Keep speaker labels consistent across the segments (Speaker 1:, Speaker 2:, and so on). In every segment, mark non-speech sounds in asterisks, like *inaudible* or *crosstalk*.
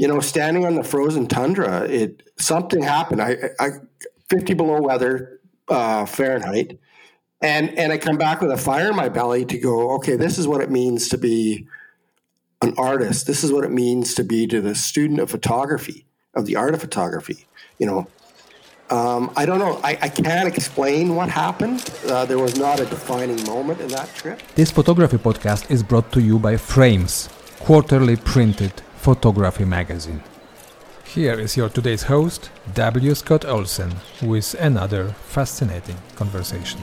Speaker 1: you know, standing on the frozen tundra, it something happened. I, I 50 below weather uh, Fahrenheit, and and I come back with a fire in my belly to go. Okay, this is what it means to be an artist. This is what it means to be to the student of photography, of the art of photography. You know, um, I don't know. I, I, can't explain what happened. Uh, there was not a defining moment in that trip.
Speaker 2: This photography podcast is brought to you by Frames, quarterly printed photography magazine. Here is your today's host, W. Scott Olsen, with another fascinating conversation.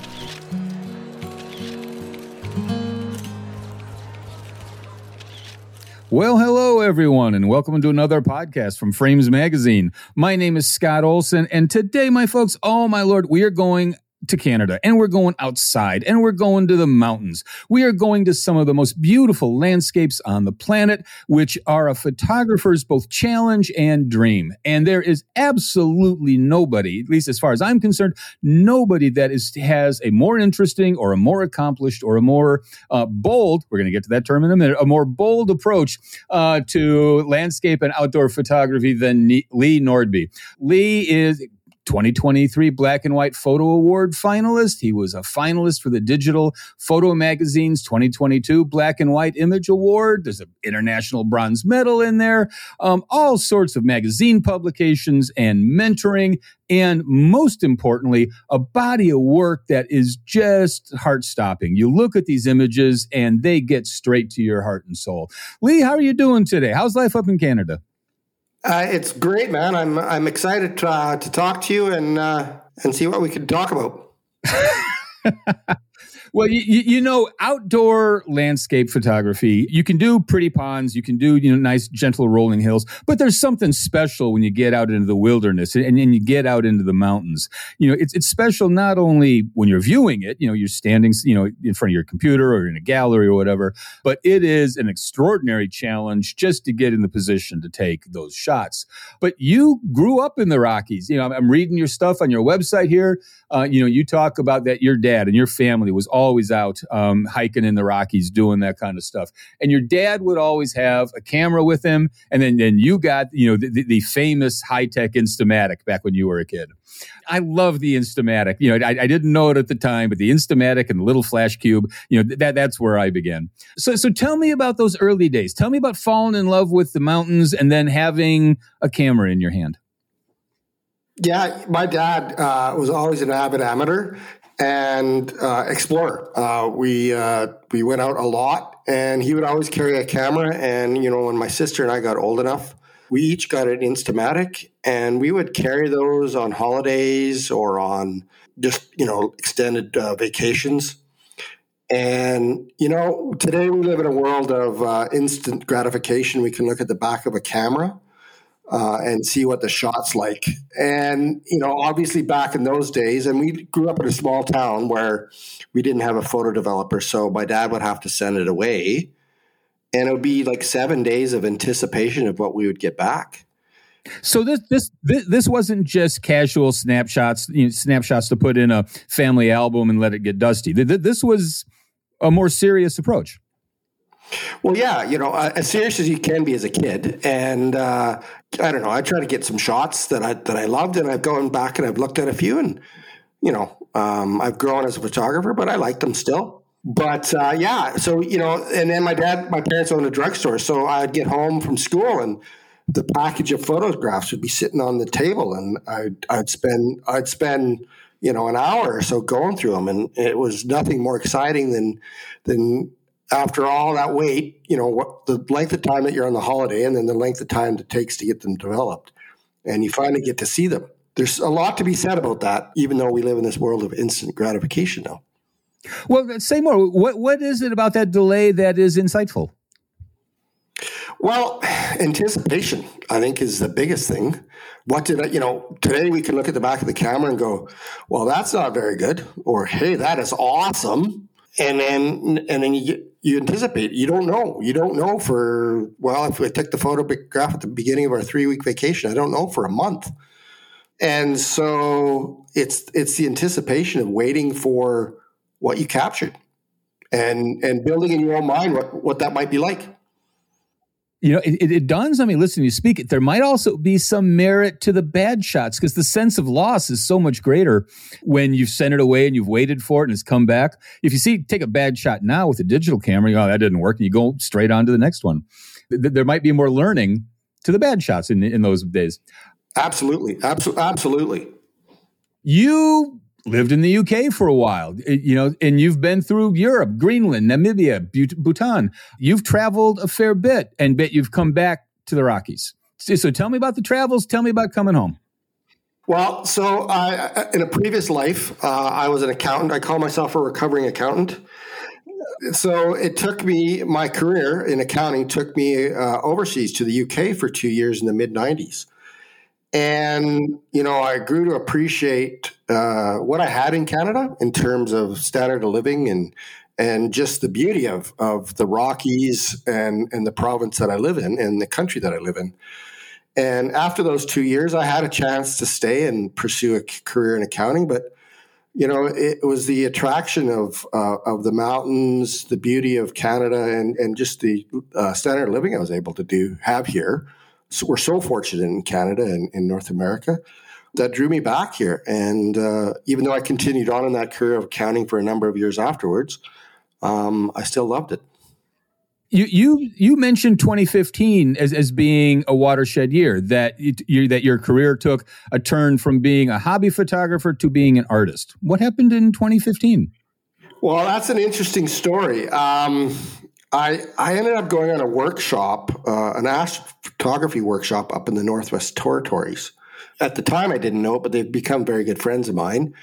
Speaker 3: Well, hello, everyone, and welcome to another podcast from Frames Magazine. My name is Scott Olsen, and today, my folks, oh my lord, we are going to Canada and we're going outside and we're going to the mountains. We are going to some of the most beautiful landscapes on the planet, which are a photographer's both challenge and dream. And there is absolutely nobody, at least as far as I'm concerned, nobody that is has a more interesting or a more accomplished or a more uh, bold, we're going to get to that term in a minute, a more bold approach uh, to landscape and outdoor photography than Lee Nordbye. Lee is 2023 Black and White Photo Award finalist. He was a finalist for the Digital Photo Magazine's 2022 Black and White Image Award. There's an International Bronze Medal in there, um, all sorts of magazine publications and mentoring. And most importantly, a body of work that is just heart stopping. You look at these images and they get straight to your heart and soul. Lee, how are you doing today? How's life up in Canada?
Speaker 1: Uh, it's great, man. I'm I'm excited to, uh, to talk to you and uh, and see what we can talk about. *laughs*
Speaker 3: Well, you, you know, outdoor landscape photography, you can do pretty ponds, you can do, you know, nice, gentle rolling hills, but there's something special when you get out into the wilderness and, and you get out into the mountains. You know, it's, it's special not only when you're viewing it, you know, you're standing, you know, in front of your computer or in a gallery or whatever, but it is an extraordinary challenge just to get in the position to take those shots. But you grew up in the Rockies. You know, I'm, I'm reading your stuff on your website here. Uh, you know, you talk about that your dad and your family was always out um, hiking in the Rockies doing that kind of stuff. And your dad would always have a camera with him. And then, then you got, you know, the, the famous high tech Instamatic back when you were a kid. I love the Instamatic. You know, I, I, didn't know it at the time, but the Instamatic and the little flash cube, you know, that that's where I began. So, so tell me about those early days. Tell me about falling in love with the mountains and then having a camera in your hand.
Speaker 1: Yeah, my dad uh, was always an avid amateur and uh, explorer. Uh, we uh, we went out a lot, and he would always carry a camera. And you know, when my sister and I got old enough, we each got an Instamatic, and we would carry those on holidays or on just you know extended uh, vacations. And you know, today we live in a world of uh, instant gratification. We can look at the back of a camera uh, and see what the shot's like. And, you know, obviously back in those days, and we grew up in a small town where we didn't have a photo developer. So my dad would have to send it away. And it would be like seven days of anticipation of what we would get back.
Speaker 3: So this this this wasn't just casual snapshots, you know, snapshots to put in a family album and let it get dusty. This was a more serious approach.
Speaker 1: Well, yeah, you know, uh, as serious as you can be as a kid, and uh, I don't know. I try to get some shots that I that I loved, and I've gone back and I've looked at a few, and you know, um, I've grown as a photographer, but I like them still. But uh, yeah, so you know, and then my dad, my parents owned a drugstore, so I'd get home from school and the package of photographs would be sitting on the table, and I'd I'd spend I'd spend you know an hour or so going through them, and it was nothing more exciting than than after all that wait, you know, what the length of time that you're on the holiday and then the length of time it takes to get them developed. And you finally get to see them. There's a lot to be said about that, even though we live in this world of instant gratification now.
Speaker 3: Well, say more. What what is it about that delay that is insightful?
Speaker 1: Well, anticipation, I think, is the biggest thing. What did I, you know, today we can look at the back of the camera and go, well, that's not very good. Or, hey, that is awesome. And then, and then you get, you anticipate. You don't know. You don't know for well. If I took the photograph at the beginning of our three week vacation, I don't know for a month, and so it's it's the anticipation of waiting for what you captured, and and building in your own mind what what that might be like.
Speaker 3: You know, it, it, dawns on me listening to you speak it. There might also be some merit to the bad shots because the sense of loss is so much greater when you've sent it away and you've waited for it and it's come back. If you see, take a bad shot now with a digital camera, you go, oh, that didn't work, and you go straight on to the next one. There might be more learning to the bad shots in in those days.
Speaker 1: Absolutely, absolutely, absolutely.
Speaker 3: You lived in the UK for a while, you know, and you've been through Europe, Greenland, Namibia, Bhutan. You've traveled a fair bit, and bet you've come back to the Rockies. So, tell me about the travels. Tell me about coming home.
Speaker 1: Well, so I, in a previous life, uh, I was an accountant. I call myself a recovering accountant. So it took me, my career in accounting took me uh, overseas to the UK for two years in the mid 90s. And, you know, I grew to appreciate uh, what I had in Canada in terms of standard of living and and just the beauty of of the Rockies and and the province that I live in and the country that I live in. And after those two years, I had a chance to stay and pursue a career in accounting, but you know, it was the attraction of uh, of the mountains, the beauty of Canada, and and just the uh, standard of living I was able to do have here so we're so fortunate in Canada and in North America that drew me back here. And uh, even though I continued on in that career of accounting for a number of years afterwards, um, I still loved it.
Speaker 3: You you you mentioned 2015 as, as being a watershed year that it, you, that your career took a turn from being a hobby photographer to being an artist. What happened in 2015?
Speaker 1: Well, that's an interesting story. Um, I I ended up going on a workshop, uh, an astrophotography workshop up in the Northwest Territories. At the time, I didn't know it, but they've become very good friends of mine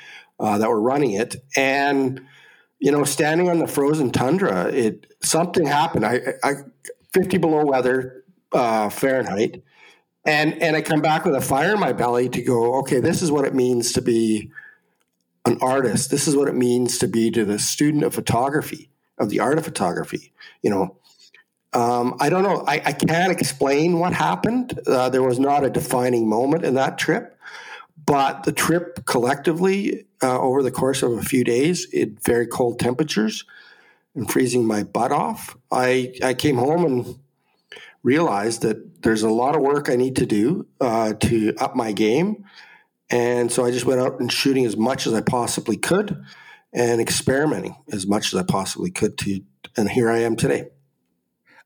Speaker 1: uh, that were running it. And you know, standing on the frozen tundra, it something happened. I, I 50 below weather uh, Fahrenheit, and and I come back with a fire in my belly to go. Okay, this is what it means to be an artist. This is what it means to be to the student of photography of the art of photography. You know, um, I don't know. I, I, can't explain what happened. Uh, there was not a defining moment in that trip, but the trip collectively uh, over the course of a few days, in very cold temperatures and freezing my butt off, I I came home and realized that there's a lot of work I need to do uh, to up my game. And so I just went out and shooting as much as I possibly could and experimenting as much as I possibly could to and here I am today.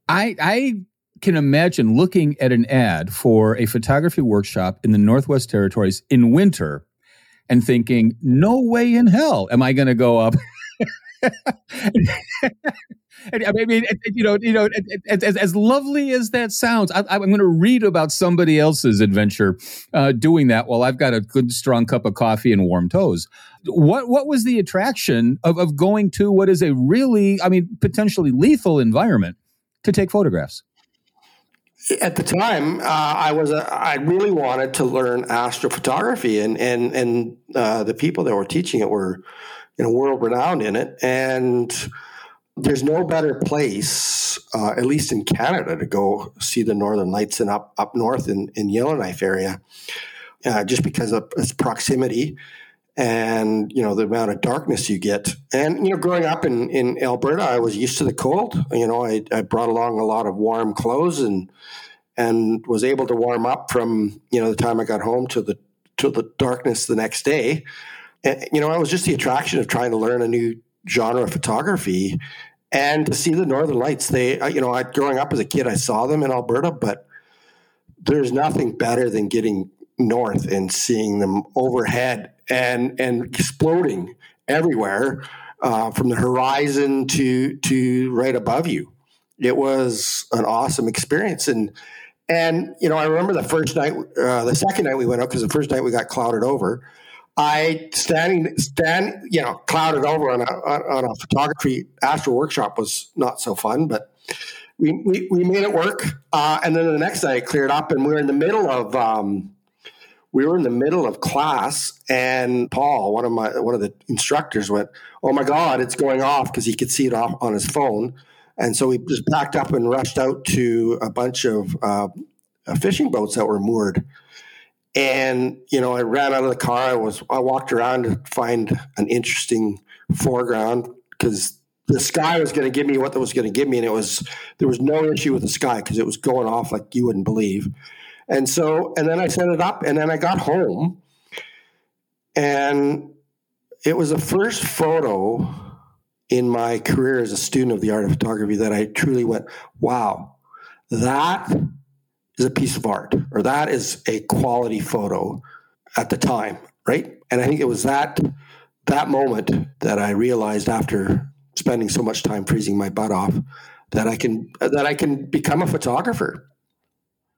Speaker 3: I I can imagine looking at an ad for a photography workshop in the Northwest Territories in winter and thinking, no way in hell am I going to go up. and, *laughs* I mean, you know, you know, as, as lovely as that sounds, I, am going to read about somebody else's adventure uh, doing that while I've got a good, strong cup of coffee and warm toes. What what was the attraction of, of going to what is a really, I mean, potentially lethal environment to take photographs?
Speaker 1: At the time, uh, I was a, I really wanted to learn astrophotography, and and and uh, the people that were teaching it were, you know, world renowned in it, and there's no better place, uh, at least in Canada, to go see the Northern Lights than up up north in in Yellowknife area, uh, just because of its proximity and you know the amount of darkness you get. And you know growing up in in alberta i was used to the cold. You know i, I brought along a lot of warm clothes and and was able to warm up from you know the time i got home to the to the darkness the next day. And, you know it was just the attraction of trying to learn a new genre of photography and to see the northern lights. They you know I, growing up as a kid i saw them in alberta but there's nothing better than getting north and seeing them overhead and and exploding everywhere uh, from the horizon to to right above you. It was an awesome experience, and and you know I remember the first night, uh, the second night we went up because the first night we got clouded over. I standing stand you know clouded over on a on a photography after workshop was not so fun, but we we, we made it work. Uh, and then the next night it cleared up, and we were in the middle of. Um, we were in the middle of class and Paul, one of my one of the instructors went, "Oh my god, it's going off" because he could see it off on his phone. And so we just packed up and rushed out to a bunch of uh, fishing boats that were moored. And you know, I ran out of the car. I was I walked around to find an interesting foreground because the sky was going to give me what it was going to give me, and it was there was no issue with the sky because it was going off like you wouldn't believe. And so, and then I set it up, and then I got home, and it was the first photo in my career as a student of the art of photography that I truly went, wow, that is a piece of art, or that is a quality photo at the time, right? And I think it was that that moment that I realized after spending so much time freezing my butt off that I can that I can become a photographer.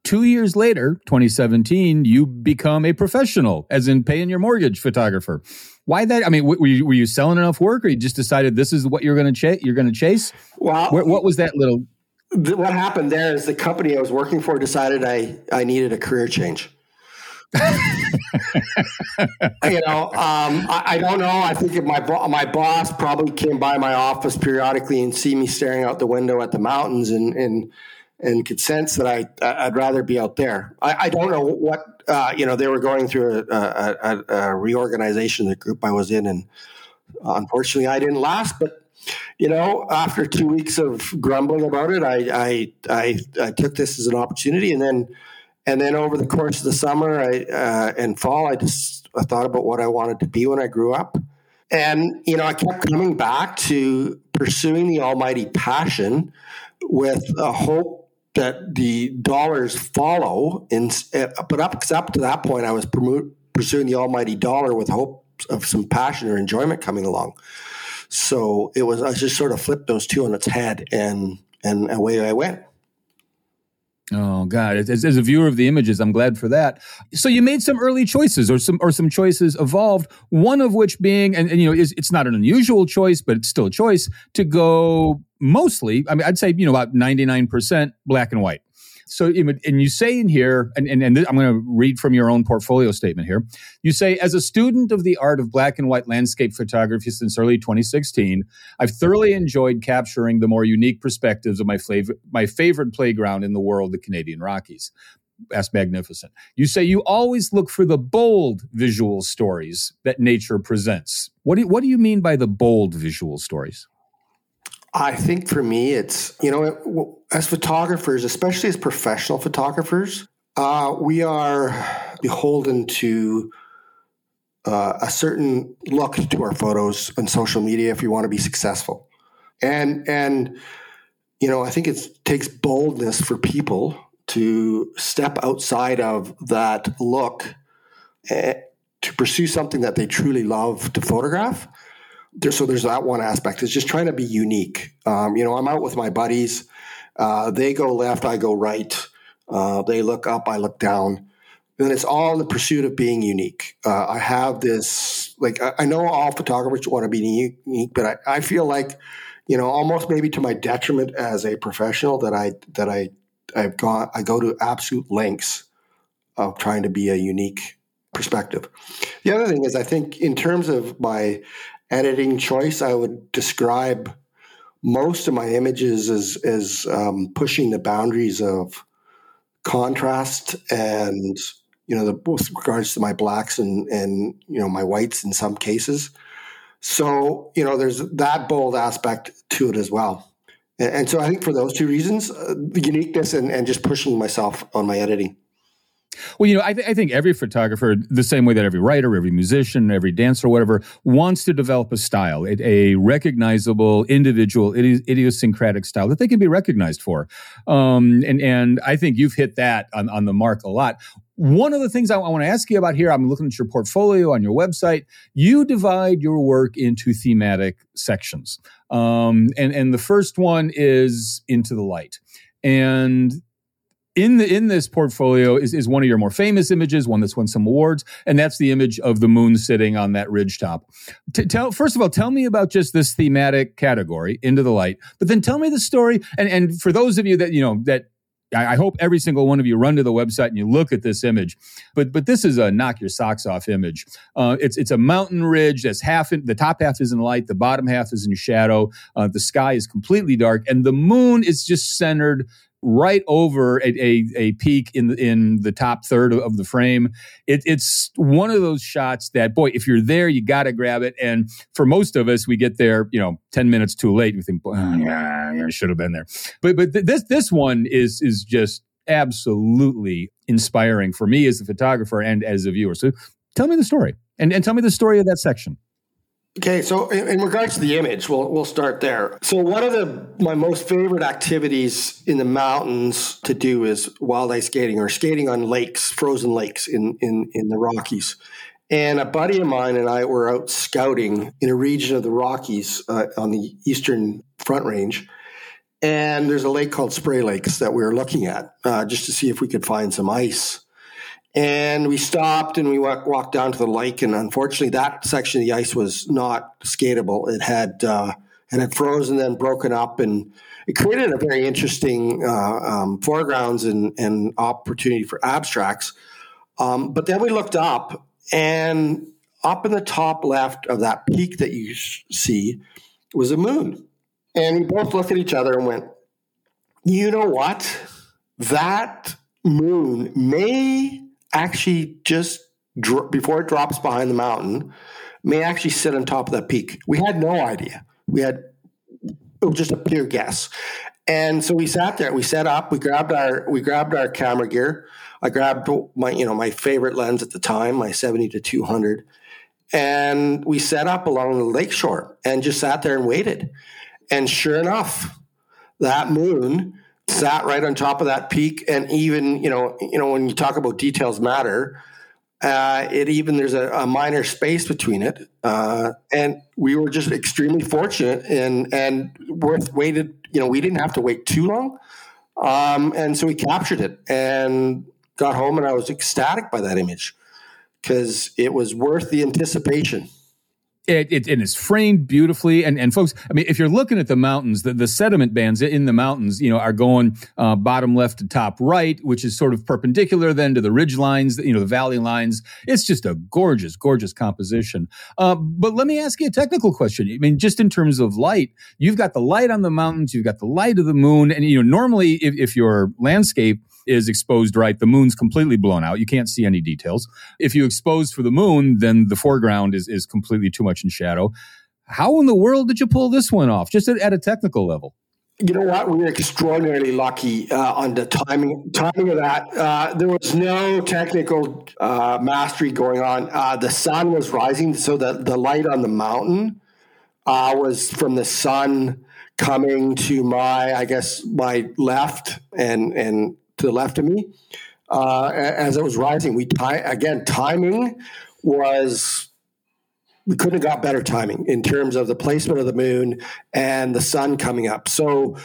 Speaker 3: Two years later, 2017, you become a professional, as in paying your mortgage photographer. Why that? I mean, were you, were you selling enough work, or you just decided this is what you're going to chase? You're going to chase.
Speaker 1: Well,
Speaker 3: Where, what was that little?
Speaker 1: What happened there is the company I was working for decided I I needed a career change. *laughs* you know, um, I, I, don't know. I think if my bo- my boss probably came by my office periodically and see me staring out the window at the mountains and and and could sense that I I'd rather be out there. I, I don't know what uh, you know. They were going through a, a, a, a reorganization. The group I was in, and unfortunately, I didn't last. But you know, after two weeks of grumbling about it, I I I, I took this as an opportunity, and then and then over the course of the summer I, uh, and fall, I just I thought about what I wanted to be when I grew up. And, you know, I kept coming back to pursuing the almighty passion with a hope that the dollars follow. In, uh, but up, up to that point, I was pursuing the almighty dollar with hope of some passion or enjoyment coming along. So it was, I just sort of flipped those two on its head and, and away I went.
Speaker 3: Oh God! As, as, a viewer of the images, I'm glad for that. So you made some early choices, or some or some choices evolved. One of which being, and, and you know, is it's not an unusual choice, but it's still a choice to go mostly. I mean, I'd say you know about 99 percent black and white. So, and you say in here, and, and, and I'm going to read from your own portfolio statement here. You say, as a student of the art of black and white landscape photography since early 2016, I've thoroughly enjoyed capturing the more unique perspectives of my, flavor, my favorite playground in the world, the Canadian Rockies. That's magnificent. You say you always look for the bold visual stories that nature presents. What do you, what do you mean by the bold visual stories?
Speaker 1: I think for me, it's, you know, as photographers, especially as professional photographers, uh, we are beholden to uh, a certain look to our photos on social media if we want to be successful. And, and, you know, I think it takes boldness for people to step outside of that look uh, to pursue something that they truly love to photograph there, so there's that one aspect. It's just trying to be unique. Um, you know, I'm out with my buddies. Uh, they go left, I go right. Uh, they look up, I look down. And it's all in the pursuit of being unique. Uh, I have this, like, I, I, know all photographers want to be unique, but I, I feel like, you know, almost maybe to my detriment as a professional that I, that I, I've got, I go to absolute lengths of trying to be a unique perspective. The other thing is, I think in terms of my editing choice, I would describe most of my images as as um, pushing the boundaries of contrast and you know the, with regards to my blacks and and you know my whites in some cases. So you know there's that bold aspect to it as well, and, so I think for those two reasons, uh, the uniqueness and, and just pushing myself on my editing.
Speaker 3: Well, you know, I, th- I, think every photographer, the same way that every writer, every musician, every dancer, whatever, wants to develop a style, a, a recognizable, individual, idiosyncratic style that they can be recognized for. Um, and and I think you've hit that on, on the mark a lot. One of the things I, I want to ask you about here, I'm looking at your portfolio on your website. You divide your work into thematic sections, um, and and the first one is into the light. And in the in this portfolio is, is one of your more famous images, one that's won some awards, and that's the image of the moon sitting on that ridge top. T- tell first of all, tell me about just this thematic category, into the light, but then tell me the story. And and for those of you that you know that I hope every single one of you run to the website and you look at this image. But but this is a knock your socks off image. Uh, it's it's a mountain ridge that's half in the top half is in light, the bottom half is in shadow. Uh, the sky is completely dark, and the moon is just centered right over a, a, a, peak in the, in the top third of the frame. It, it's one of those shots that, boy, if you're there, you got to grab it. And for most of us, we get there, you know, 10 minutes too late. We think, oh, yeah, I should have been there. But, but th- this, this one is, is just absolutely inspiring for me as a photographer and as a viewer. So tell me the story and, and tell me the story of that section.
Speaker 1: Okay, so in, regards to the image, we'll we'll start there. So one of the my most favorite activities in the mountains to do is wild ice skating or skating on lakes, frozen lakes in in in the Rockies. And a buddy of mine and I were out scouting in a region of the Rockies uh, on the eastern Front Range, and there's a lake called Spray Lakes that we were looking at uh, just to see if we could find some ice. And we stopped and we walk, walked down to the lake, and unfortunately, that section of the ice was not skatable. It had uh, and had frozen, then broken up, and it created a very interesting uh, um, foregrounds and, and opportunity for abstracts. Um, but then we looked up, and up in the top left of that peak that you see was a moon. And we both looked at each other and went, "You know what? That moon may." Actually just before it drops behind the mountain may actually sit on top of that peak. We had no idea. We had it was just a pure guess. And so we sat there. We set up. We grabbed our we grabbed our camera gear. I grabbed my you know my favorite lens at the time, my seventy to two hundred, and we set up along the lakeshore and just sat there and waited. And sure enough, that moon sat right on top of that peak and even you know you know when you talk about details matter uh, it even there's a, a, minor space between it uh, and we were just extremely fortunate and and worth waited you know we didn't have to wait too long um, and so we captured it and got home and i was ecstatic by that image because it was worth the anticipation
Speaker 3: it, it, and it's framed beautifully. And, and folks, I mean, if you're looking at the mountains, the, the sediment bands in the mountains, you know, are going uh, bottom left to top right, which is sort of perpendicular then to the ridge lines, you know, the valley lines. It's just a gorgeous, gorgeous composition. Uh, but let me ask you a technical question. I mean, just in terms of light, you've got the light on the mountains, you've got the light of the moon, and you know, normally if, if your landscape is exposed right, the moon's completely blown out. You can't see any details. If you expose for the moon, then the foreground is, is completely too much in shadow. How in the world did you pull this one off, just at, at a technical level?
Speaker 1: You know what? We were extraordinarily lucky uh, on the timing timing of that. Uh, there was no technical uh, mastery going on. Uh, the sun was rising, so the the light on the mountain uh, was from the sun coming to my, I guess, my left and and to the left of me uh, as it was rising. We again timing was we couldn't have got better timing in terms of the placement of the moon and the sun coming up. So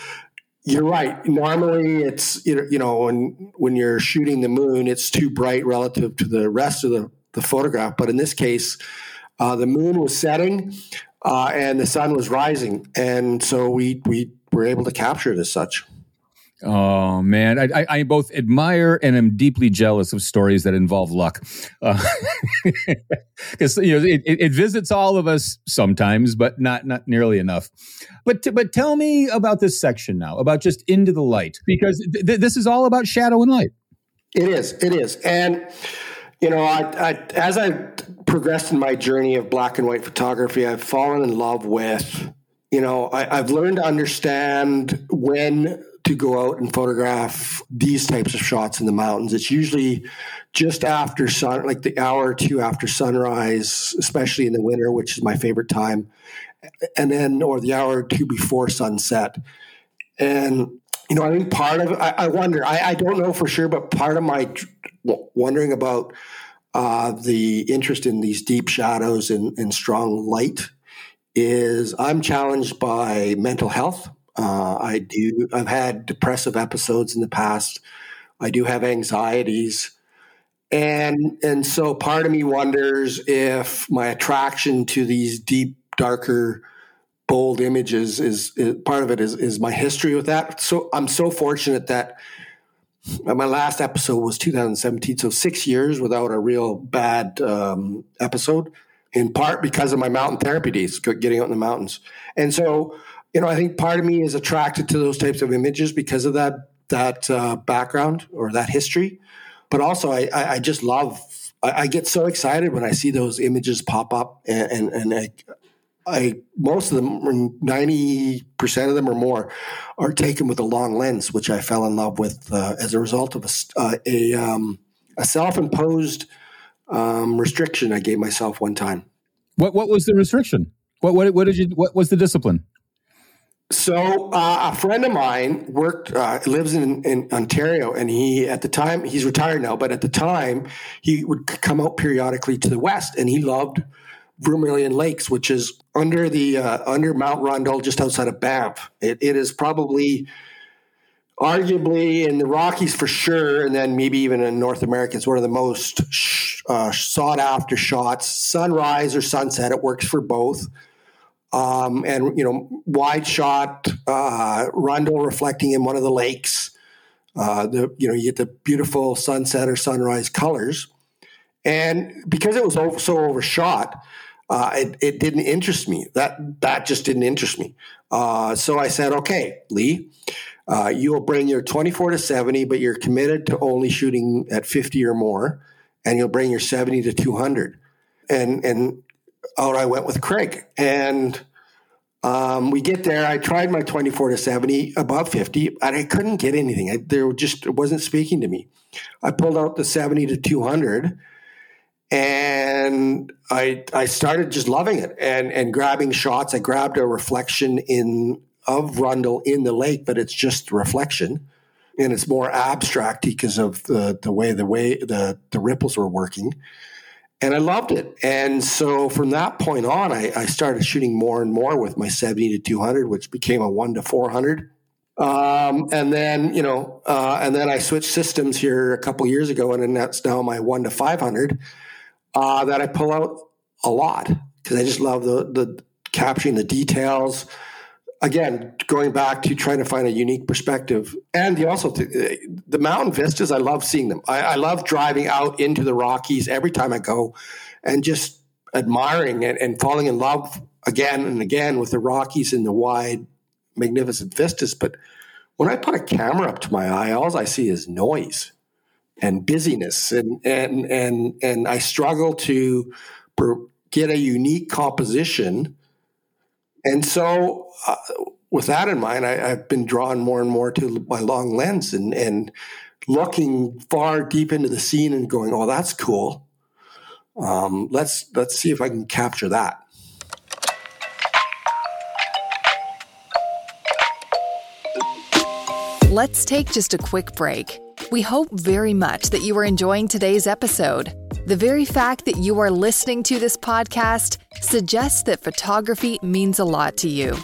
Speaker 1: you're right. Normally, it's you know when when you're shooting the moon, it's too bright relative to the rest of the, the photograph. But in this case, uh, the moon was setting uh, and the sun was rising, and so we we were able to capture it as such.
Speaker 3: Oh man, I, I, both admire and am deeply jealous of stories that involve luck, because uh, *laughs* you know it, it, visits all of us sometimes, but not not nearly enough. But t- but tell me about this section now, about just into the light, because th- this is all about shadow and light.
Speaker 1: It is, it is, and you know, I, I as I progressed in my journey of black and white photography, I've fallen in love with. You know, I, I've learned to understand when to go out and photograph these types of shots in the mountains. It's usually just after sun, like the hour or two after sunrise, especially in the winter, which is my favorite time, and then or the hour or two before sunset. And you know, I think part of I, I wonder. I, I, don't know for sure, but part of my wondering about uh, the interest in these deep shadows and, and strong light is I'm challenged by mental health uh, I do. I've had depressive episodes in the past. I do have anxieties, and and so part of me wonders if my attraction to these deep, darker, bold images is, is part of it is is my history with that. So I'm so fortunate that my last episode was 2017, so six years without a real bad um, episode. In part because of my mountain therapy days, getting out in the mountains, and so you know, I think part of me is attracted to those types of images because of that that uh, background or that history, but also I, I, I just love. I, I, get so excited when I see those images pop up, and and, and I, I most of them, ninety percent of them or more, are taken with a long lens, which I fell in love with uh, as a result of a uh, a, um, a self-imposed um, restriction I gave myself one time.
Speaker 3: What what was the restriction? What what what did you? What was the discipline?
Speaker 1: So uh, a friend of mine worked uh, lives in, in Ontario, and he at the time he's retired now, but at the time he would come out periodically to the west, and he loved Vermilion Lakes, which is under the uh, under Mount Rundle, just outside of Banff. It, it is probably, arguably, in the Rockies for sure, and then maybe even in North America, it's one of the most sh- uh, sought after shots. Sunrise or sunset, it works for both. Um, and you know, wide shot uh, Rundle reflecting in one of the lakes. Uh, the you know you get the beautiful sunset or sunrise colors, and because it was so overshot, uh, it, it, didn't interest me. That that just didn't interest me. Uh, so I said, okay, Lee, uh, you will bring your 24 to 70, but you're committed to only shooting at 50 or more, and you'll bring your 70 to 200. And and out I went with Craig, and um, we get there. I tried my 24 to 70 above 50, and I couldn't get anything. I, there just it wasn't speaking to me. I pulled out the 70 to 200 and I I started just loving it and and grabbing shots. I grabbed a reflection in of Rundle in the lake, but it's just reflection, and it's more abstract because of the the way the way the the ripples were working, and I loved it. And so from that point on, I, I started shooting more and more with my seventy to two hundred, which became a one to four hundred. Um, and then you know, uh, and then I switched systems here a couple years ago, and then that's now my one to five hundred uh, that I pull out a lot because I just love the the capturing the details. Again, going back to trying to find a unique perspective, and the also the, uh, the mountain vistas. I love seeing them. I, I, love driving out into the Rockies every time I go, and just admiring and, and falling in love again and again with the Rockies and the wide, magnificent vistas. But when I put a camera up to my eye, all I see is noise and busyness and and and and I struggle to per, get a unique composition. And so, uh, with that in mind, I, have been drawn more and more to my long lens and and looking far deep into the scene and going, "Oh, that's cool. Um, let's let's see if I can capture that."
Speaker 4: Let's take just a quick break. We hope very much that you are enjoying today's episode. The very fact that you are listening to this podcast suggests that photography means a lot to you.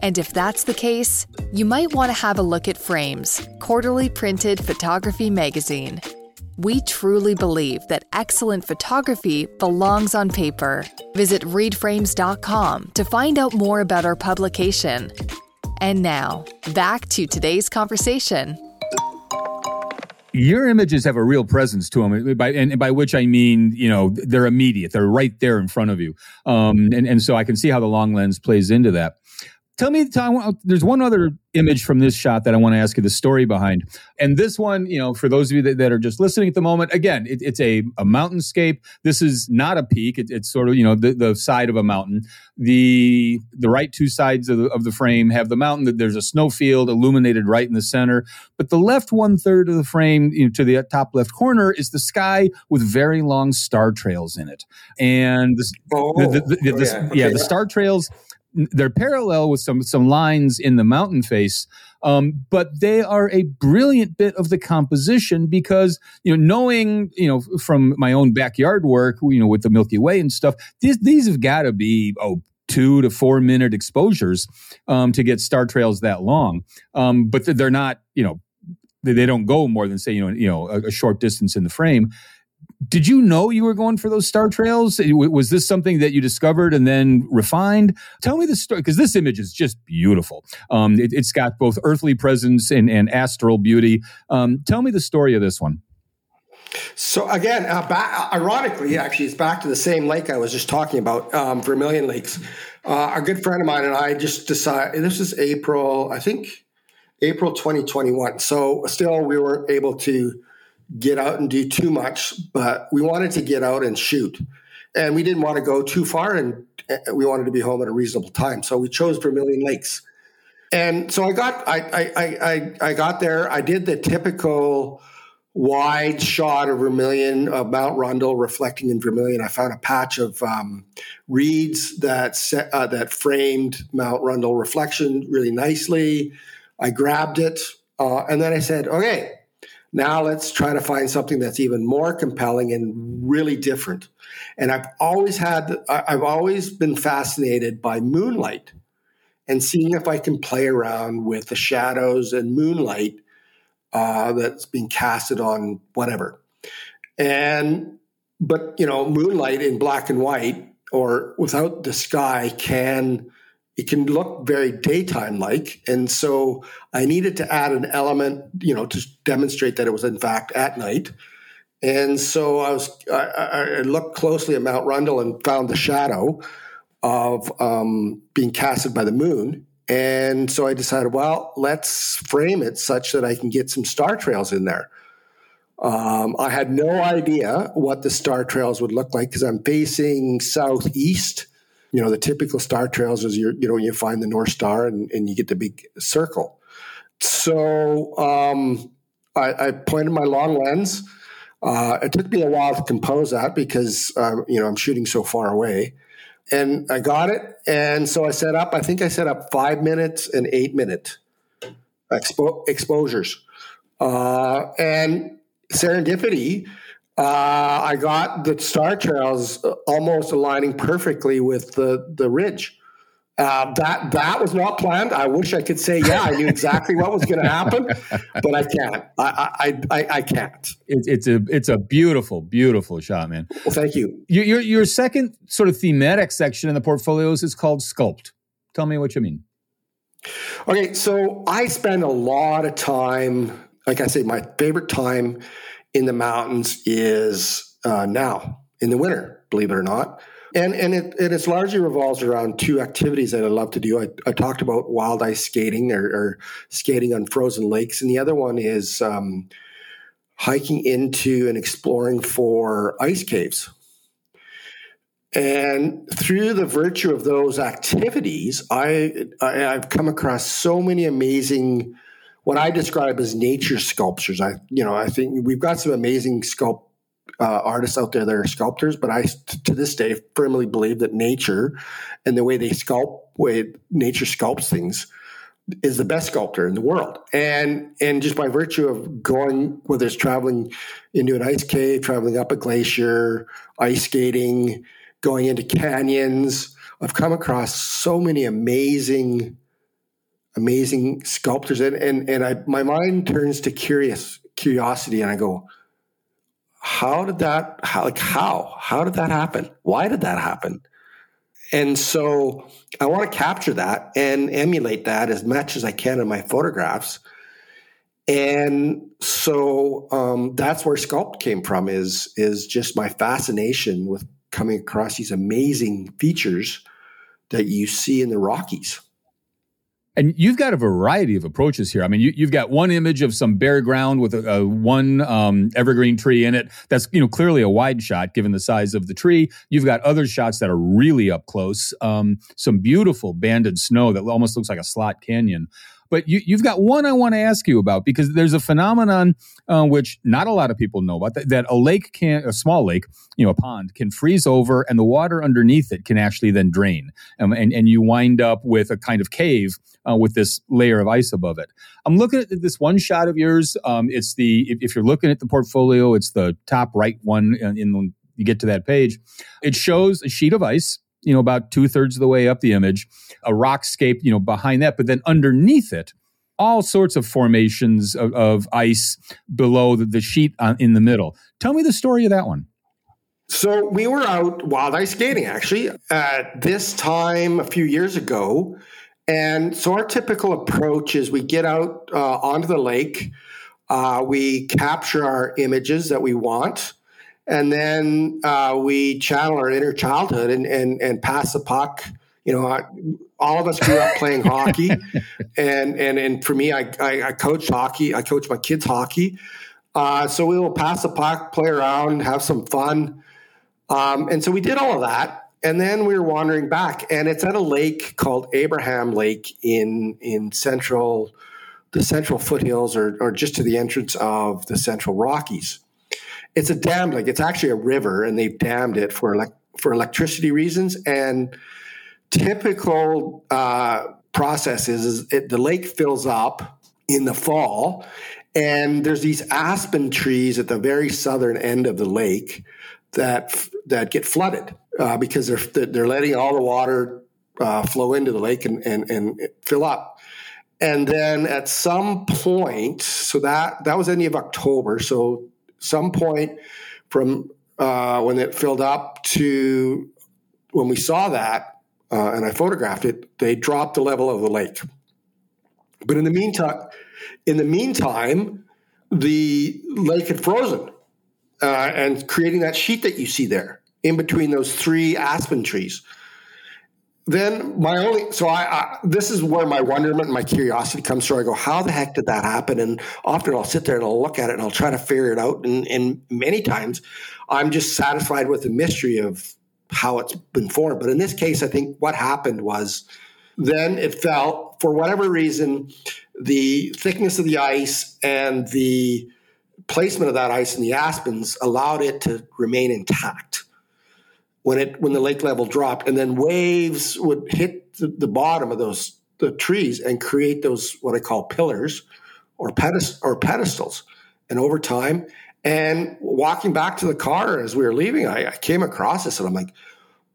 Speaker 4: And if that's the case, you might want to have a look at Frames, quarterly printed photography magazine. We truly believe that excellent photography belongs on paper. Visit readframes.com to find out more about our publication. And now, back to today's conversation
Speaker 3: your images have a real presence to them by and by which i mean you know they're immediate they're right there in front of you. Um, and, and so i can see how the long lens plays into that tell me tell, uh, there's one other image from this shot that i want to ask you the story behind. And this one you know for those of you that, that are just listening at the moment again it, it's a, a mountainscape. This is not a peak. It, it's sort of you know the, the side of a mountain. The the right two sides of the, of the frame have the mountain. There's a snowfield illuminated right in the center. But the left one third of the frame you know, to the top left corner is the sky with very long star trails in it. And this, oh, the, the, the, oh, yeah, okay. yeah the star trails they're parallel with some some lines in the mountain face um, but they are a brilliant bit of the composition because you know knowing you know from my own backyard work you know with the milky way and stuff these these have got to be oh two to four minute exposures um, to get star trails that long. Um, but they're not you know they don't go more than say you know you know a, a short distance in the frame did you know you were going for those star trails? Was this something that you discovered and then refined? Tell me the story because this image is just beautiful. Um, it, has got both earthly presence and, and astral beauty. Um, tell me the story of this one.
Speaker 1: So again, uh, back, ironically, actually, it's back to the same lake I was just talking about, um, Vermilion Lakes. Uh, a good friend of mine and I just decided. This is April, I think, April 2021. So still, we weren't able to get out and do too much, but we wanted to get out and shoot. And we didn't want to go too far, and uh, we wanted to be home at a reasonable time. So we chose Vermilion Lakes. And so I got I I I I got there. I did the typical wide shot of Vermilion of Mount Rundle reflecting in Vermilion. I found a patch of um, reeds that set, uh, that framed Mount Rundle reflection really nicely. I grabbed it, uh, and then I said, "Okay, now let's try to find something that's even more compelling and really different." And I've always had, I've always been fascinated by moonlight and seeing if I can play around with the shadows and moonlight uh, that's being casted on whatever. And, but, you know, moonlight in black and white or without the sky can, it can look very daytime like. And so I needed to add an element, you know, to demonstrate that it was in fact at night. And so I was, I, I looked closely at Mount Rundle and found the shadow of um, being casted by the moon. And so I decided, well, let's frame it such that I can get some star trails in there. Um, I had no idea what the star trails would look like because I'm facing southeast. You know, the typical star trails is you you know you find the North Star and, and you get the big circle. So um, I, I, pointed my long lens. Uh, it took me a while to compose that because uh, you know I'm shooting so far away and I got it. And so I set up, I think I set up five minutes and eight minute expo- exposures. Uh, and serendipity, uh, I got the star trails almost aligning perfectly with the, the ridge. Uh, that that was not planned. I wish I could say, yeah, I knew exactly what was going to happen, but I can't. I I, I, I can't.
Speaker 3: It's, it's a it's a beautiful, beautiful shot, man.
Speaker 1: Well, thank you.
Speaker 3: Your, your your second sort of thematic section in the portfolios is called sculpt. Tell me what you mean.
Speaker 1: Okay, so I spend a lot of time. Like I say, my favorite time in the mountains is uh, now in the winter. Believe it or not and and it, it is largely revolves around two activities that I love to do. I, I talked about wild ice skating or, or, skating on frozen lakes, and the other one is um, hiking into and exploring for ice caves. And through the virtue of those activities, I, I I've come across so many amazing what I describe as nature sculptures. I you know I think we've got some amazing sculpt uh, artists out there that are sculptors, but I, to this day, firmly believe that nature and the way they sculpt, way nature sculpts things, is the best sculptor in the world. And and just by virtue of going, whether it's traveling into an ice cave, traveling up a glacier, ice skating, going into canyons, I've come across so many amazing, amazing sculptors, and and and I my mind turns to curious curiosity, and I go how did that how like how? How did that happen? Why did that happen? And so i want to capture that and emulate that as much as i can in my photographs. And so um, that's where sculpt came from is is just my fascination with coming across these amazing features that you see in the rockies
Speaker 3: and you've got a variety of approaches here. I mean, you, have got one image of some bare ground with a, a one um, evergreen tree in it. That's you know clearly a wide shot given the size of the tree. You've got other shots that are really up close. Um, some beautiful banded snow that almost looks like a slot canyon. But you, have got one I want to ask you about because there's a phenomenon uh, which not a lot of people know about that, that a lake can, a small lake, you know, a pond can freeze over and the water underneath it can actually then drain. Um, and, and you wind up with a kind of cave uh, with this layer of ice above it. I'm looking at this one shot of yours. Um, it's the, if, if, you're looking at the portfolio, it's the top right one in, in you get to that page. It shows a sheet of ice you know, about two thirds of the way up the image, a rockscape, you know, behind that. But then underneath it, all sorts of formations of, of ice below the, the sheet on, in the middle. Tell me the story of that one.
Speaker 1: So we were out wild ice skating actually at this time a few years ago. And so our typical approach is we get out uh, onto the lake, uh, we capture our images that we want, and then uh, we channel our inner childhood and, and, and pass the puck, You know, I, all of us grew up playing hockey, *laughs* and and and for me, I, I, I coach hockey. I coach my kids hockey, uh, so we will pass the puck, play around, have some fun, um, and so we did all of that. And then we were wandering back, and it's at a lake called Abraham Lake in in central the central foothills, or or just to the entrance of the Central Rockies. It's a dam lake. It's actually a river, and they've dammed it for like for electricity reasons and typical uh, is it, the lake fills up in the fall, and there's these aspen trees at the very southern end of the lake that that get flooded uh, because they're they're letting all the water uh, flow into the lake and, and and fill up. And then at some point, so that that was end of October. So some point from uh, when it filled up to when we saw that, uh, and I photographed it, they dropped the level of the lake. But in the meantime, in the meantime, the lake had frozen uh, and creating that sheet that you see there in between those three aspen trees. Then my only so I, I this is where my wonderment and my curiosity comes from. I go, how the heck did that happen? And often I'll sit there and I'll look at it and I'll try to figure it out. And, and many times I'm just satisfied with the mystery of how it's been formed. But in this case, I think what happened was then it fell for whatever reason, the thickness of the ice and the placement of that ice in the aspens allowed it to remain intact when it when the lake level dropped, and then waves would hit the, the bottom of those the trees and create those what I call pillars or pedest- or pedestals. And over time, and walking back to the car as we were leaving, I, I came across this and I'm like,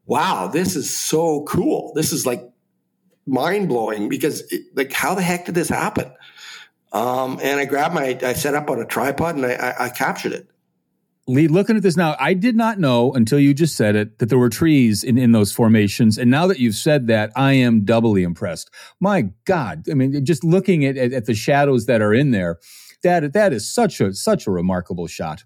Speaker 1: wow, this is so cool. This is like mind blowing because it, like, how the heck did this happen? Um, and I grabbed my, I set up on a tripod and I, I, I captured it.
Speaker 3: Lee, looking at this now, I did not know until you just said it that there were trees in, in those formations. And now that you've said that, I am doubly impressed. My God. I mean, just looking at, at, at the shadows that are in there, that that is such a such a remarkable shot.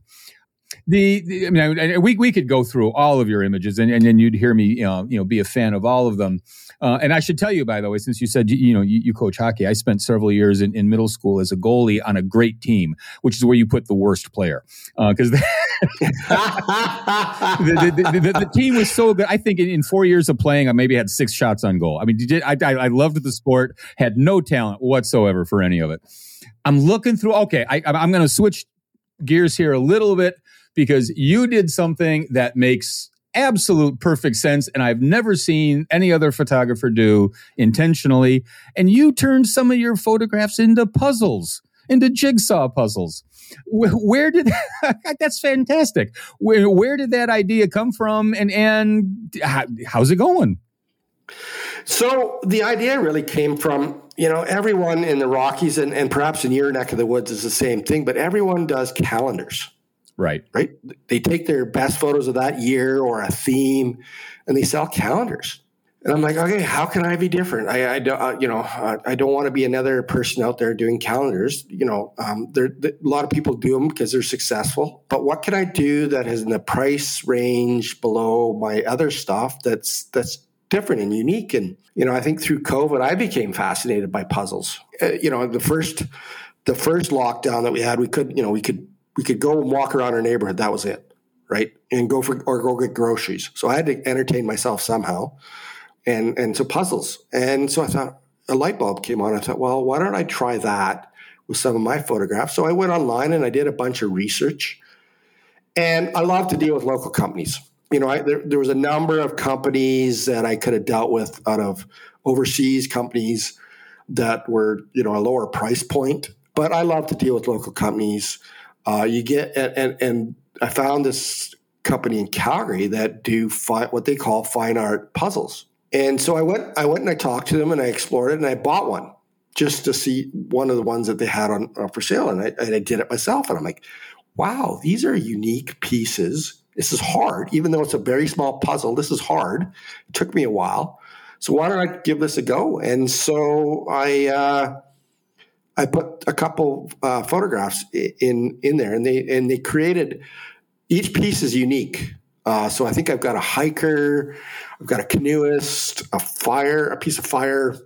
Speaker 3: The, the, I mean, we we could go through all of your images, and and then you'd hear me, you know, you know, be a fan of all of them. Uh, and I should tell you, by the way, since you said you, you know you, you, coach hockey, I spent several years in, in, middle school as a goalie on a great team, which is where you put the worst player because uh, *laughs* the, the, the, the, team was so good. I think in, in, four years of playing, I maybe had six shots on goal. I mean, did, I, I, I loved the sport, had no talent whatsoever for any of it. I'm looking through. Okay, I, I'm going to switch gears here a little bit because you did something that makes absolute perfect sense and I've never seen any other photographer do intentionally. And you turned some of your photographs into puzzles, into jigsaw puzzles. Where, did *laughs* that's fantastic? Where, where did that idea come from and and how, how's it going?
Speaker 1: So the idea really came from, you know, everyone in the Rockies and, and perhaps in your neck of the woods is the same thing, but everyone does calendars.
Speaker 3: Right.
Speaker 1: Right. They take their best photos of that year or a theme and they sell calendars. And I'm like, okay, how can I be different? I, I don't, uh, you know, uh, I don't want to be another person out there doing calendars. You know, um, there, a lot of people do them because they're successful. But what can I do that is in the price range below my other stuff that's that's different and unique. And, you know, I think through COVID, I became fascinated by puzzles. Uh, you know, the first, the first lockdown that we had, we could, you know, we could, we could go and walk around our neighborhood. That was it. Right. And go for, or go get groceries. So I had to entertain myself somehow. And, and so puzzles. And so I thought a light bulb came on. I thought, well, why don't I try that with some of my photographs? So I went online and I did a bunch of research. And I love to deal with local companies you know, I, there, there was a number of companies that I could have dealt with out of overseas companies that were, you know, a lower price point. But I love to deal with local companies. Uh, you get and, and, I found this company in Calgary that do fi- what they call fine art puzzles. And so I went, I went and I talked to them and I explored it and I bought one just to see one of the ones that they had on for sale. And I, and I did it myself. And I'm like, wow, these are unique pieces this is hard, even though it's a very small puzzle. This is hard. It took me a while. So why don't I give this a go? And so I uh, I put a couple uh, photographs in in there, and they and they created each piece is unique. Uh, so I think I've got a hiker, I've got a canoeist, a fire, a piece of fire.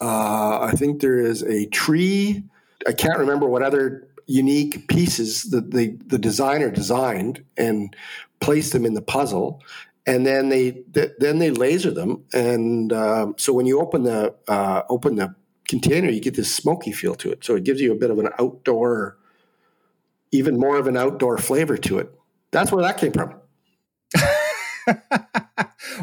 Speaker 1: Uh, I think there is a tree. I can't remember what other unique pieces that the, the designer designed and placed them in the puzzle. And then they then they laser them, and um, so when you open the uh, open the container, you get this smoky feel to it. So it gives you a bit of an outdoor, even more of an outdoor flavor to it. That's where that came from. *laughs*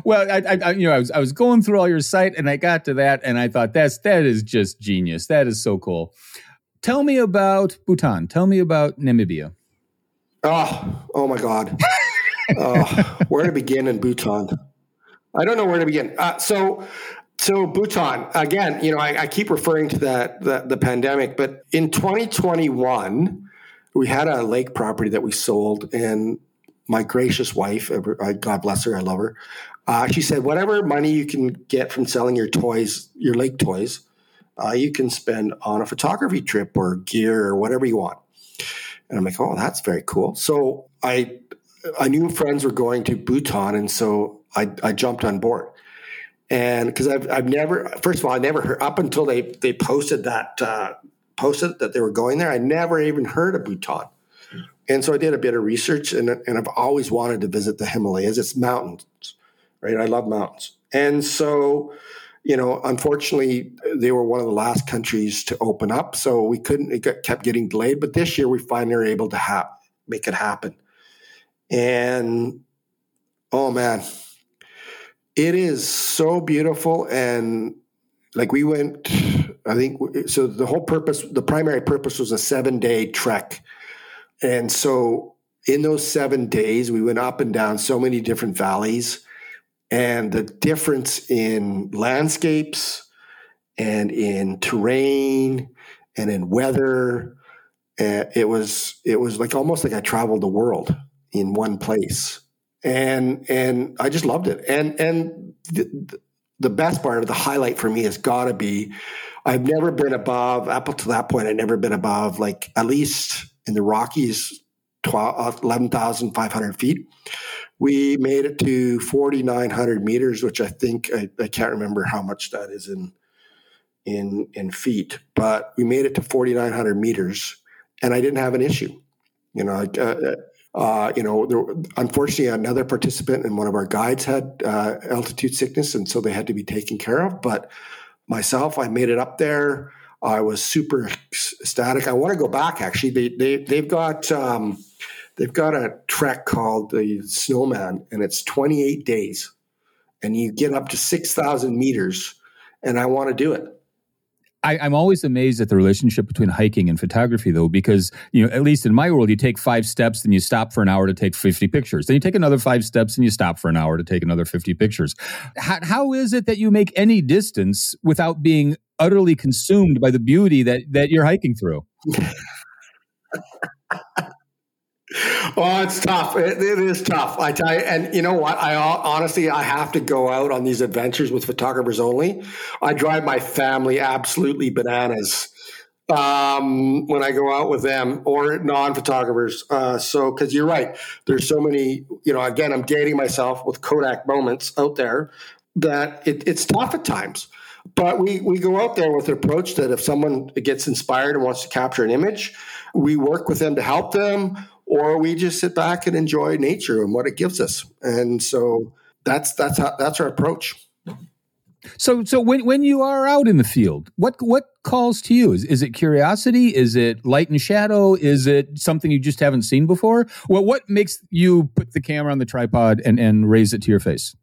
Speaker 3: well, I, I, you know, I was I was going through all your site and I got to that and I thought that's that is just genius. That is so cool. Tell me about Bhutan. Tell me about Namibia.
Speaker 1: Oh, oh my God. uh, where to begin in Bhutan? I don't know where to begin. Uh, so, so Bhutan again. You know, I, I keep referring to that the, the, pandemic, but in 2021, we had a lake property that we sold, and my gracious wife, God bless her, I love her. Uh, she said, whatever money you can get from selling your toys, your lake toys, uh, you can spend on a photography trip or gear or whatever you want. And I'm like, oh, that's very cool. So I I knew friends were going to Bhutan, and so I, I jumped on board. And because I've I've never first of all I never heard up until they they posted that uh, posted that they were going there. I never even heard of Bhutan. And so I did a bit of research, and, and I've always wanted to visit the Himalayas. It's mountains, right? I love mountains. And so you know, unfortunately, they were one of the last countries to open up, so we couldn't. It got, kept getting delayed. But this year, we finally were able to ha- make it happen. And oh man, it is so beautiful. And like we went, I think so. The whole purpose, the primary purpose, was a seven day trek, and so in those seven days, we went up and down so many different valleys and the difference in landscapes and in terrain and in weather uh, it was it was like almost like I traveled the world in one place and and I just loved it and and the, the best part of the highlight for me has got to be I've never been above up to that point I've never been above like at least in the Rockies 12, 11,500 feet we made it to 4,900 meters, which I think I, I, can't remember how much that is in in in feet, but we made it to 4,900 meters, and I didn't have an issue. You know, uh, uh, you know, there, unfortunately, another participant and one of our guides had uh, altitude sickness, and so they had to be taken care of. But myself, I made it up there. I was super ecstatic. I want to go back. Actually, they they they've got. Um, They've got a trek called the Snowman, and it's 28 days, and you get up to 6,000 meters. And I want to do it.
Speaker 3: I, am always amazed at the relationship between hiking and photography, though, because you know, at least in my world, you take five steps, then you stop for an hour to take 50 pictures. Then you take another five steps, and you stop for an hour to take another 50 pictures. how, how is it that you make any distance without being utterly consumed by the beauty that that you're hiking through? *laughs*
Speaker 1: Oh, it's tough. It, it is tough. I tell you, and you know what? I honestly, I have to go out on these adventures with photographers only. I drive my family absolutely bananas um, when I go out with them or non-photographers. Uh, so, because you're right, there's so many. You know, again, I'm dating myself with Kodak moments out there that it, it's tough at times. But we we go out there with an approach that if someone gets inspired and wants to capture an image, we work with them to help them or we just sit back and enjoy nature and what it gives us. And so that's that's how, that's our approach.
Speaker 3: So so when when you are out in the field, what what calls to you? Is is it curiosity? Is it light and shadow? Is it something you just haven't seen before? Well, what makes you put the camera on the tripod and and raise it to your face?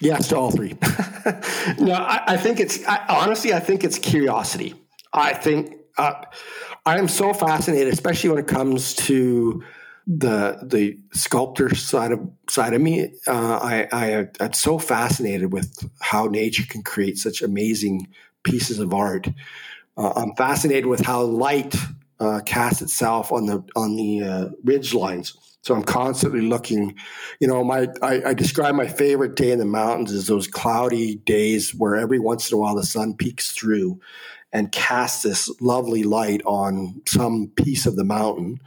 Speaker 1: Yes, to all three. *laughs* no, I, I, think it's I, honestly, I think it's curiosity. I think uh, I am so fascinated, especially when it comes to the the sculptor side of side of me. Uh, I, I am so fascinated with how nature can create such amazing pieces of art. Uh, I'm fascinated with how light uh, casts itself on the on the uh, ridge lines. So I'm constantly looking. You know, my I, I describe my favorite day in the mountains as those cloudy days where every once in a while the sun peeks through and cast this lovely light on some piece of the mountain.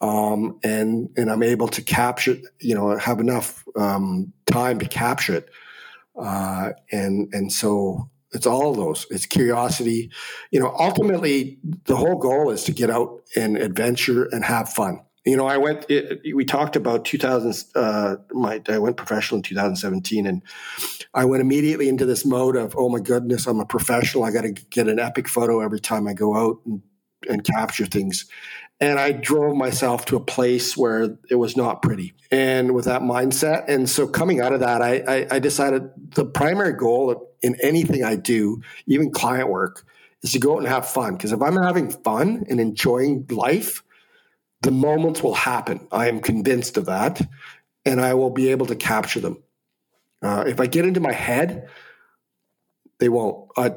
Speaker 1: um, and and I'm able to capture, you know, have enough um, time to capture it, uh, and and so it's all those. It's curiosity, you know. Ultimately, the whole goal is to get out and adventure and have fun. You know, I went. It, we talked about 2000. Uh, my I went professional in 2017, and I went immediately into this mode of, oh my goodness, I'm a professional. I got to get an epic photo every time I go out and, and capture things and I drove myself to a place where it was not pretty, and with that mindset. And so, coming out of that, I, I, I decided the primary goal in anything I do, even client work, is to go out and have fun. Because if I'm having fun and enjoying life, the moments will happen. I am convinced of that, and I will be able to capture them. Uh, if I get into my head, they won't. I,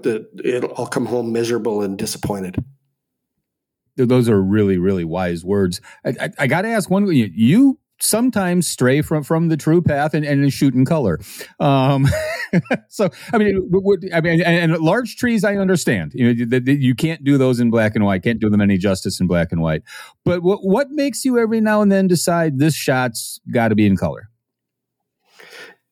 Speaker 1: I'll come home miserable and disappointed
Speaker 3: those are really really wise words i, I, I got to ask one you sometimes stray from from the true path and, and shoot in color. Um *laughs* so i mean would, i mean and, and, larch trees i understand. You know that you can't do those in black and white can't do them any justice in black and white. But what what makes you every now and then decide this shot's got to be in color?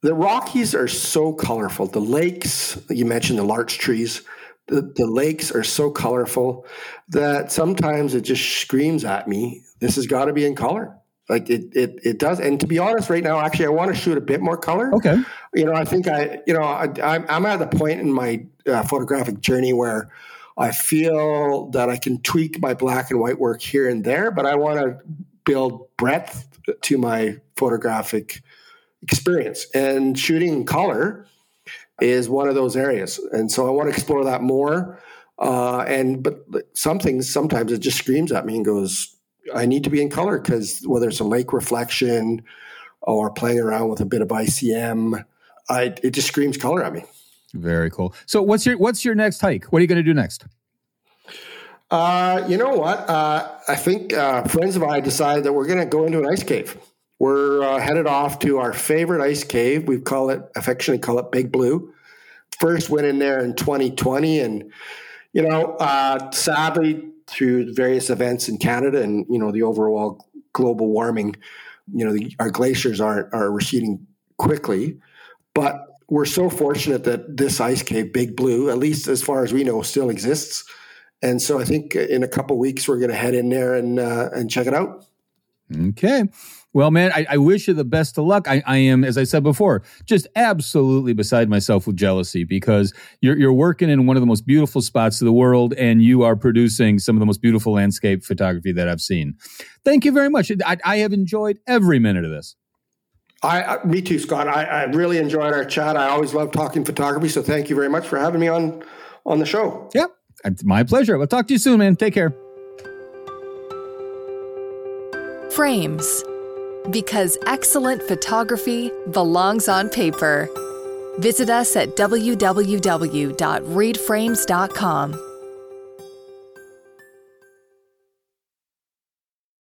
Speaker 1: The rockies are so colorful. The lakes you mentioned the larch trees the, the lakes are so colorful that sometimes it just screams at me, this has got to be in color. Like it, it, it does. And to be honest, right now, actually, I want to shoot a bit more color.
Speaker 3: Okay.
Speaker 1: You know, I think I, you know, I, am at the point in my uh, photographic journey where I feel that I can tweak my black and white work here and there, but I want to build breadth to my photographic experience. And shooting color is one of those areas, and so I want to explore that more. Uh, and but something sometimes it just screams at me and goes, "I need to be in color," because whether it's a lake reflection or playing around with a bit of ICM, I, it just screams color at me.
Speaker 3: Very cool. So what's your what's your next hike? What are you going to do next?
Speaker 1: Uh, you know what? Uh, I think uh, friends of mine decided that we're going to go into an ice cave. We're uh, headed off to our favorite ice cave. We call it affectionately call it Big Blue. First went in there in 2020, and you know, uh, sadly through various events in Canada and you know the overall global warming, you know, the, our glaciers are are receding quickly, but we're so fortunate that this ice cave, Big Blue, at least as far as we know, still exists. And so I think in a couple weeks we're going to head in there and uh, and check it out.
Speaker 3: Okay. Well, man, I, I, wish you the best of luck. I, I, am, as I said before, just absolutely beside myself with jealousy because you're, you're working in one of the most beautiful spots of the world and you are producing some of the most beautiful landscape photography that I've seen. Thank you very much. I, I have enjoyed every minute of this.
Speaker 1: I, me too, Scott. I, I really enjoyed our chat. I always love talking photography. So thank you very much for having me on on the show.
Speaker 3: Yep. It's my pleasure. We'll talk to you soon, man. Take care.
Speaker 4: Frames because excellent photography belongs on paper. Visit us at www.readframes.com.